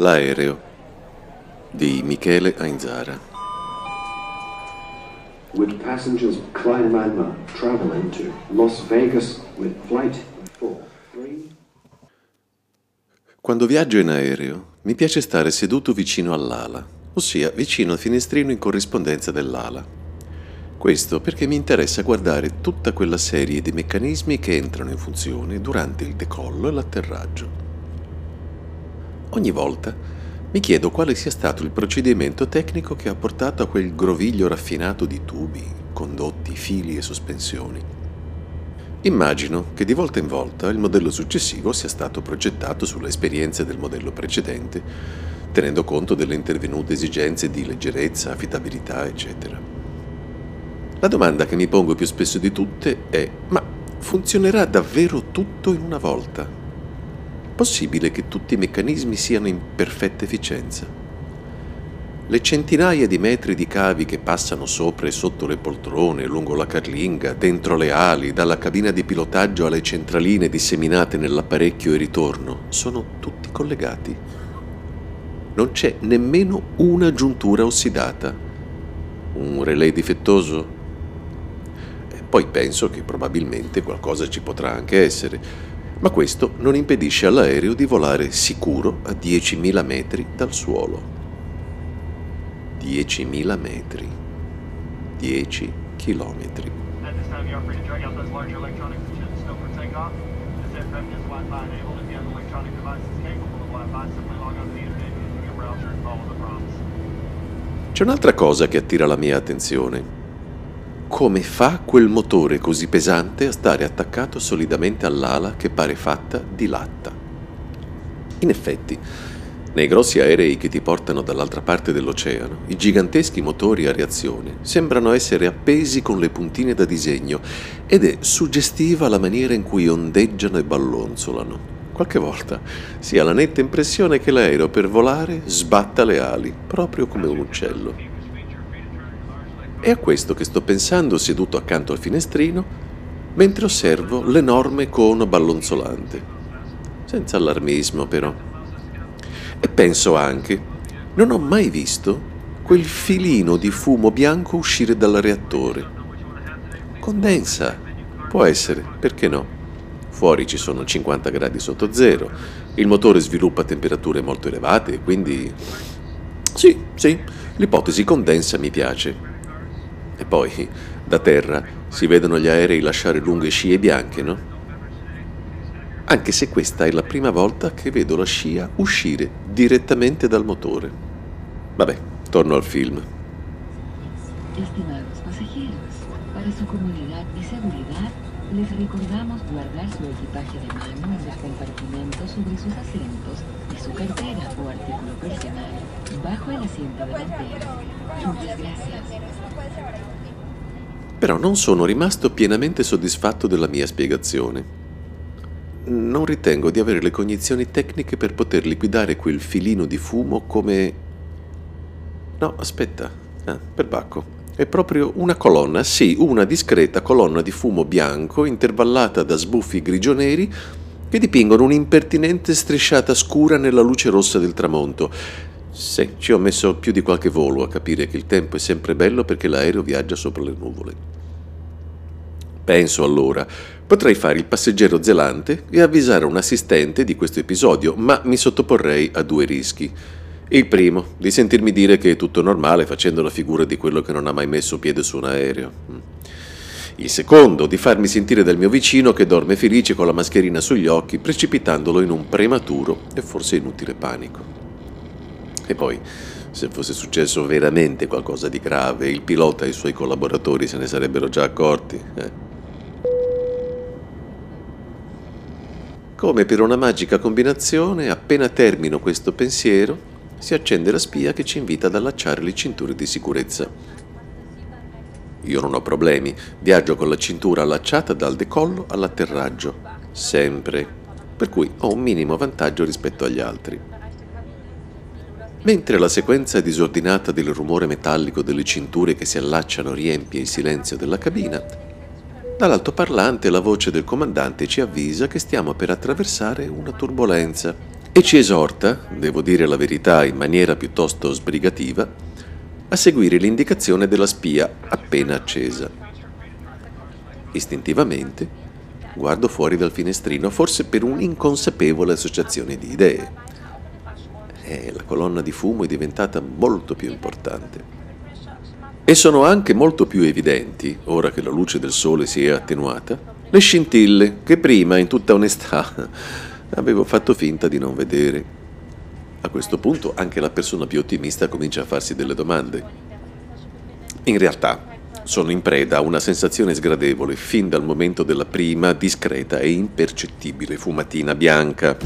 L'aereo di Michele Ainzara. Would passengers Klein Manma travel into Las Vegas with flight 43? Quando viaggio in aereo mi piace stare seduto vicino all'ala, ossia vicino al finestrino in corrispondenza dell'ala. Questo perché mi interessa guardare tutta quella serie di meccanismi che entrano in funzione durante il decollo e l'atterraggio. Ogni volta mi chiedo quale sia stato il procedimento tecnico che ha portato a quel groviglio raffinato di tubi, condotti, fili e sospensioni. Immagino che di volta in volta il modello successivo sia stato progettato sulle esperienze del modello precedente, tenendo conto delle intervenute esigenze di leggerezza, affidabilità, eccetera. La domanda che mi pongo più spesso di tutte è: ma funzionerà davvero tutto in una volta? Possibile che tutti i meccanismi siano in perfetta efficienza? Le centinaia di metri di cavi che passano sopra e sotto le poltrone, lungo la carlinga, dentro le ali, dalla cabina di pilotaggio alle centraline disseminate nell'apparecchio e ritorno, sono tutti collegati. Non c'è nemmeno una giuntura ossidata. Un relay difettoso? E poi penso che probabilmente qualcosa ci potrà anche essere ma questo non impedisce all'aereo di volare sicuro a 10.000 metri dal suolo. 10.000 metri. 10 chilometri. C'è un'altra cosa che attira la mia attenzione come fa quel motore così pesante a stare attaccato solidamente all'ala che pare fatta di latta. In effetti, nei grossi aerei che ti portano dall'altra parte dell'oceano, i giganteschi motori a reazione sembrano essere appesi con le puntine da disegno ed è suggestiva la maniera in cui ondeggiano e ballonzolano. Qualche volta si ha la netta impressione che l'aereo per volare sbatta le ali, proprio come un uccello. È a questo che sto pensando seduto accanto al finestrino mentre osservo l'enorme cono ballonzolante. Senza allarmismo però. E penso anche, non ho mai visto quel filino di fumo bianco uscire dal reattore. Condensa. Può essere, perché no? Fuori ci sono 50 gradi sotto zero, il motore sviluppa temperature molto elevate quindi... Sì, sì, l'ipotesi condensa mi piace. E poi, da terra, si vedono gli aerei lasciare lunghe scie bianche, no? Anche se questa è la prima volta che vedo la scia uscire direttamente dal motore. Vabbè, torno al film. Estimados pasajeros, para su comodidad y seguridad, les recordamos guardar su equipaje de mano en los compartimentos sobre sus asientos y su cartera o artículo personal bajo el asiento delantero. Muchas gracias. Però non sono rimasto pienamente soddisfatto della mia spiegazione. Non ritengo di avere le cognizioni tecniche per poter liquidare quel filino di fumo come... No, aspetta, ah, perbacco. È proprio una colonna, sì, una discreta colonna di fumo bianco intervallata da sbuffi grigio-neri che dipingono un'impertinente strisciata scura nella luce rossa del tramonto. Sì, ci ho messo più di qualche volo a capire che il tempo è sempre bello perché l'aereo viaggia sopra le nuvole. Penso allora, potrei fare il passeggero zelante e avvisare un assistente di questo episodio, ma mi sottoporrei a due rischi. Il primo, di sentirmi dire che è tutto normale facendo la figura di quello che non ha mai messo piede su un aereo. Il secondo, di farmi sentire dal mio vicino che dorme felice con la mascherina sugli occhi, precipitandolo in un prematuro e forse inutile panico. E poi, se fosse successo veramente qualcosa di grave, il pilota e i suoi collaboratori se ne sarebbero già accorti. Eh. Come per una magica combinazione, appena termino questo pensiero, si accende la spia che ci invita ad allacciare le cinture di sicurezza. Io non ho problemi, viaggio con la cintura allacciata dal decollo all'atterraggio, sempre, per cui ho un minimo vantaggio rispetto agli altri. Mentre la sequenza disordinata del rumore metallico delle cinture che si allacciano riempie il silenzio della cabina, dall'altoparlante la voce del comandante ci avvisa che stiamo per attraversare una turbolenza e ci esorta, devo dire la verità in maniera piuttosto sbrigativa, a seguire l'indicazione della spia appena accesa. Istintivamente guardo fuori dal finestrino, forse per un'inconsapevole associazione di idee. E la colonna di fumo è diventata molto più importante. E sono anche molto più evidenti, ora che la luce del sole si è attenuata, le scintille che prima, in tutta onestà, avevo fatto finta di non vedere. A questo punto anche la persona più ottimista comincia a farsi delle domande. In realtà, sono in preda a una sensazione sgradevole fin dal momento della prima, discreta e impercettibile fumatina bianca.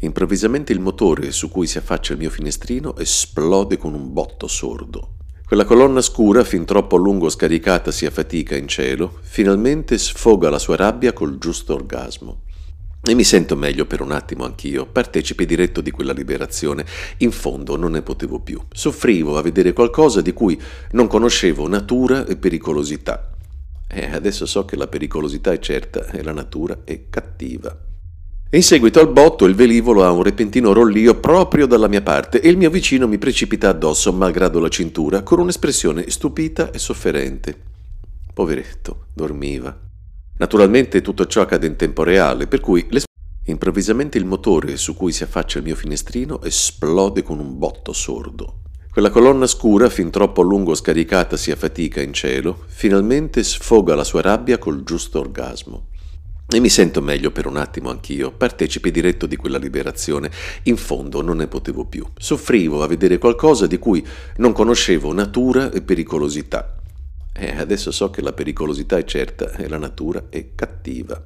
Improvvisamente il motore su cui si affaccia il mio finestrino esplode con un botto sordo. Quella colonna scura, fin troppo a lungo scaricatasi a fatica in cielo, finalmente sfoga la sua rabbia col giusto orgasmo. E mi sento meglio per un attimo anch'io, partecipe diretto di quella liberazione. In fondo non ne potevo più. Soffrivo a vedere qualcosa di cui non conoscevo natura e pericolosità. E adesso so che la pericolosità è certa e la natura è cattiva. In seguito al botto il velivolo ha un repentino rollio proprio dalla mia parte e il mio vicino mi precipita addosso, malgrado la cintura, con un'espressione stupita e sofferente. Poveretto, dormiva. Naturalmente tutto ciò accade in tempo reale, per cui improvvisamente il motore su cui si affaccia il mio finestrino esplode con un botto sordo. Quella colonna scura, fin troppo a lungo scaricatasi a fatica in cielo, finalmente sfoga la sua rabbia col giusto orgasmo. E mi sento meglio per un attimo anch'io, partecipe diretto di quella liberazione. In fondo non ne potevo più. Soffrivo a vedere qualcosa di cui non conoscevo natura e pericolosità. E adesso so che la pericolosità è certa e la natura è cattiva.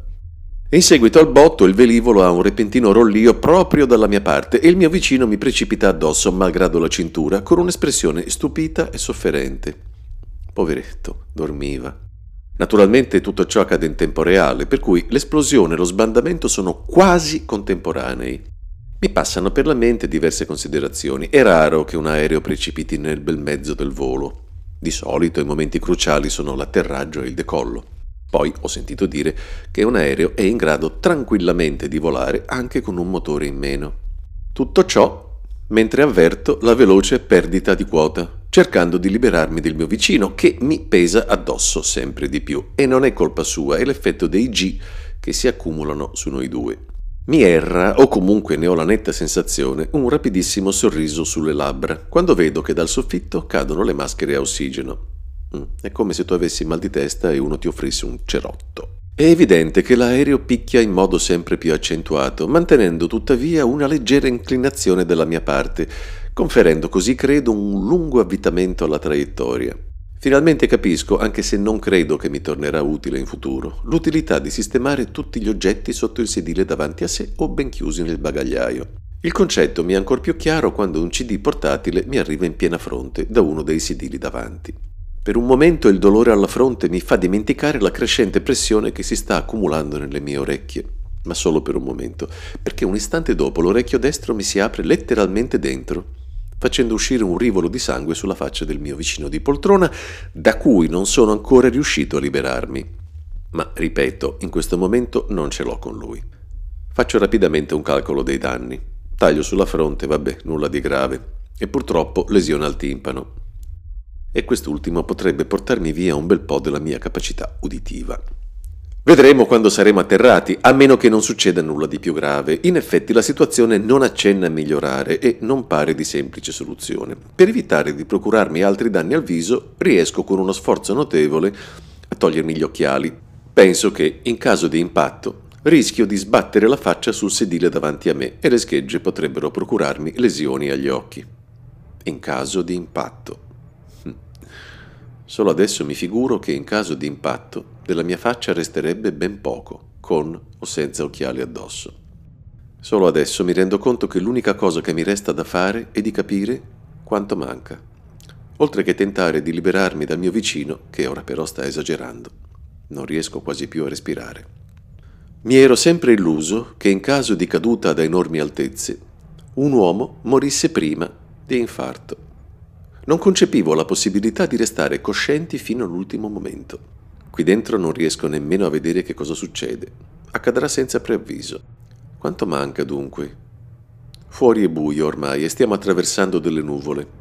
In seguito al botto il velivolo ha un repentino rollio proprio dalla mia parte e il mio vicino mi precipita addosso, malgrado la cintura, con un'espressione stupita e sofferente. Poveretto, dormiva. Naturalmente tutto ciò accade in tempo reale, per cui l'esplosione e lo sbandamento sono quasi contemporanei. Mi passano per la mente diverse considerazioni. È raro che un aereo precipiti nel bel mezzo del volo. Di solito i momenti cruciali sono l'atterraggio e il decollo. Poi ho sentito dire che un aereo è in grado tranquillamente di volare anche con un motore in meno. Tutto ciò mentre avverto la veloce perdita di quota, cercando di liberarmi del mio vicino che mi pesa addosso sempre di più. E non è colpa sua, è l'effetto dei G che si accumulano su noi due. Mi erra, o comunque ne ho la netta sensazione, un rapidissimo sorriso sulle labbra, quando vedo che dal soffitto cadono le maschere a ossigeno. Mm, è come se tu avessi mal di testa e uno ti offrisse un cerotto. È evidente che l'aereo picchia in modo sempre più accentuato, mantenendo tuttavia una leggera inclinazione dalla mia parte, conferendo così credo un lungo avvitamento alla traiettoria. Finalmente capisco, anche se non credo che mi tornerà utile in futuro, l'utilità di sistemare tutti gli oggetti sotto il sedile davanti a sé o ben chiusi nel bagagliaio. Il concetto mi è ancora più chiaro quando un CD portatile mi arriva in piena fronte da uno dei sedili davanti. Per un momento il dolore alla fronte mi fa dimenticare la crescente pressione che si sta accumulando nelle mie orecchie, ma solo per un momento, perché un istante dopo l'orecchio destro mi si apre letteralmente dentro facendo uscire un rivolo di sangue sulla faccia del mio vicino di poltrona, da cui non sono ancora riuscito a liberarmi. Ma, ripeto, in questo momento non ce l'ho con lui. Faccio rapidamente un calcolo dei danni. Taglio sulla fronte, vabbè, nulla di grave. E purtroppo lesione al timpano. E quest'ultimo potrebbe portarmi via un bel po' della mia capacità uditiva. Vedremo quando saremo atterrati, a meno che non succeda nulla di più grave. In effetti la situazione non accenna a migliorare e non pare di semplice soluzione. Per evitare di procurarmi altri danni al viso, riesco con uno sforzo notevole a togliermi gli occhiali. Penso che, in caso di impatto, rischio di sbattere la faccia sul sedile davanti a me e le schegge potrebbero procurarmi lesioni agli occhi. In caso di impatto. Solo adesso mi figuro che in caso di impatto della mia faccia resterebbe ben poco, con o senza occhiali addosso. Solo adesso mi rendo conto che l'unica cosa che mi resta da fare è di capire quanto manca, oltre che tentare di liberarmi dal mio vicino, che ora però sta esagerando. Non riesco quasi più a respirare. Mi ero sempre illuso che in caso di caduta da enormi altezze, un uomo morisse prima di infarto. Non concepivo la possibilità di restare coscienti fino all'ultimo momento. Qui dentro non riesco nemmeno a vedere che cosa succede. accadrà senza preavviso. Quanto manca dunque? Fuori è buio ormai e stiamo attraversando delle nuvole.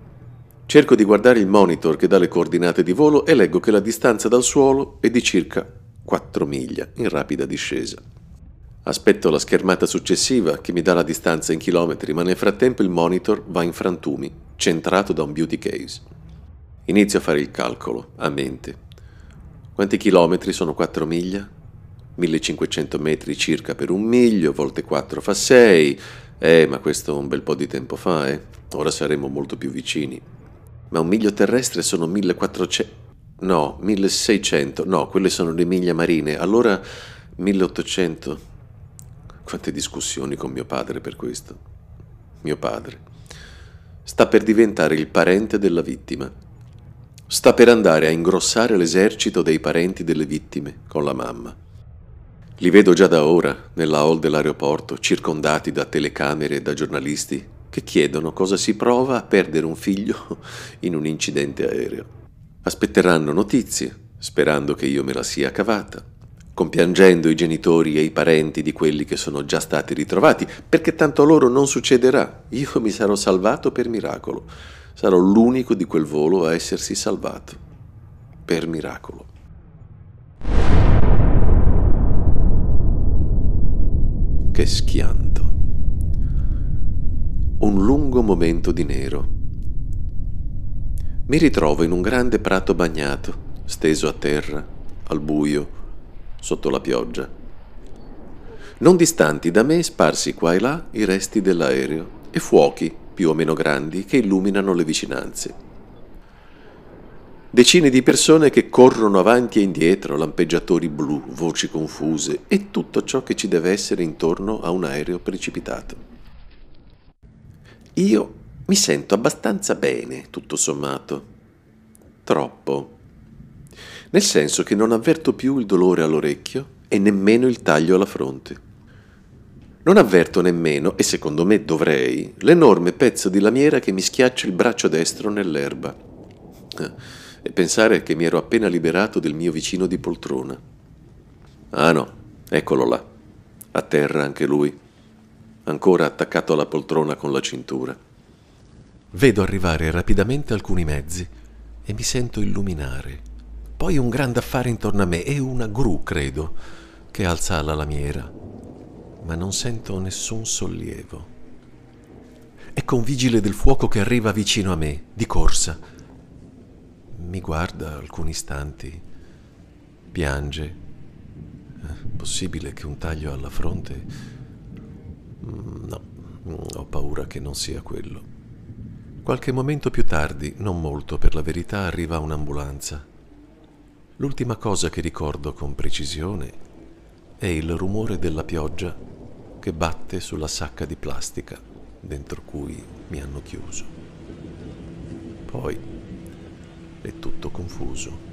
Cerco di guardare il monitor che dà le coordinate di volo e leggo che la distanza dal suolo è di circa 4 miglia in rapida discesa. Aspetto la schermata successiva che mi dà la distanza in chilometri, ma nel frattempo il monitor va in frantumi, centrato da un beauty case. Inizio a fare il calcolo, a mente. Quanti chilometri sono 4 miglia? 1500 metri circa per un miglio, volte 4 fa 6. Eh, ma questo un bel po' di tempo fa, eh. Ora saremo molto più vicini ma un miglio terrestre sono 1400... No, 1600. No, quelle sono le miglia marine. Allora 1800. Quante discussioni con mio padre per questo. Mio padre. Sta per diventare il parente della vittima. Sta per andare a ingrossare l'esercito dei parenti delle vittime con la mamma. Li vedo già da ora nella hall dell'aeroporto, circondati da telecamere e da giornalisti che chiedono cosa si prova a perdere un figlio in un incidente aereo. Aspetteranno notizie, sperando che io me la sia cavata, compiangendo i genitori e i parenti di quelli che sono già stati ritrovati, perché tanto a loro non succederà. Io mi sarò salvato per miracolo. Sarò l'unico di quel volo a essersi salvato. Per miracolo. Che schianto un lungo momento di nero. Mi ritrovo in un grande prato bagnato, steso a terra, al buio, sotto la pioggia. Non distanti da me, sparsi qua e là, i resti dell'aereo e fuochi, più o meno grandi, che illuminano le vicinanze. Decine di persone che corrono avanti e indietro, lampeggiatori blu, voci confuse e tutto ciò che ci deve essere intorno a un aereo precipitato. Io mi sento abbastanza bene, tutto sommato. Troppo. Nel senso che non avverto più il dolore all'orecchio e nemmeno il taglio alla fronte. Non avverto nemmeno, e secondo me dovrei, l'enorme pezzo di lamiera che mi schiaccia il braccio destro nell'erba. Eh, e pensare che mi ero appena liberato del mio vicino di poltrona. Ah no, eccolo là, a terra anche lui ancora attaccato alla poltrona con la cintura. Vedo arrivare rapidamente alcuni mezzi e mi sento illuminare. Poi un grande affare intorno a me e una gru, credo, che alza la lamiera, ma non sento nessun sollievo. Ecco un vigile del fuoco che arriva vicino a me, di corsa. Mi guarda alcuni istanti, piange. È possibile che un taglio alla fronte Mm, no, mm, ho paura che non sia quello. Qualche momento più tardi, non molto per la verità, arriva un'ambulanza. L'ultima cosa che ricordo con precisione è il rumore della pioggia che batte sulla sacca di plastica dentro cui mi hanno chiuso. Poi è tutto confuso.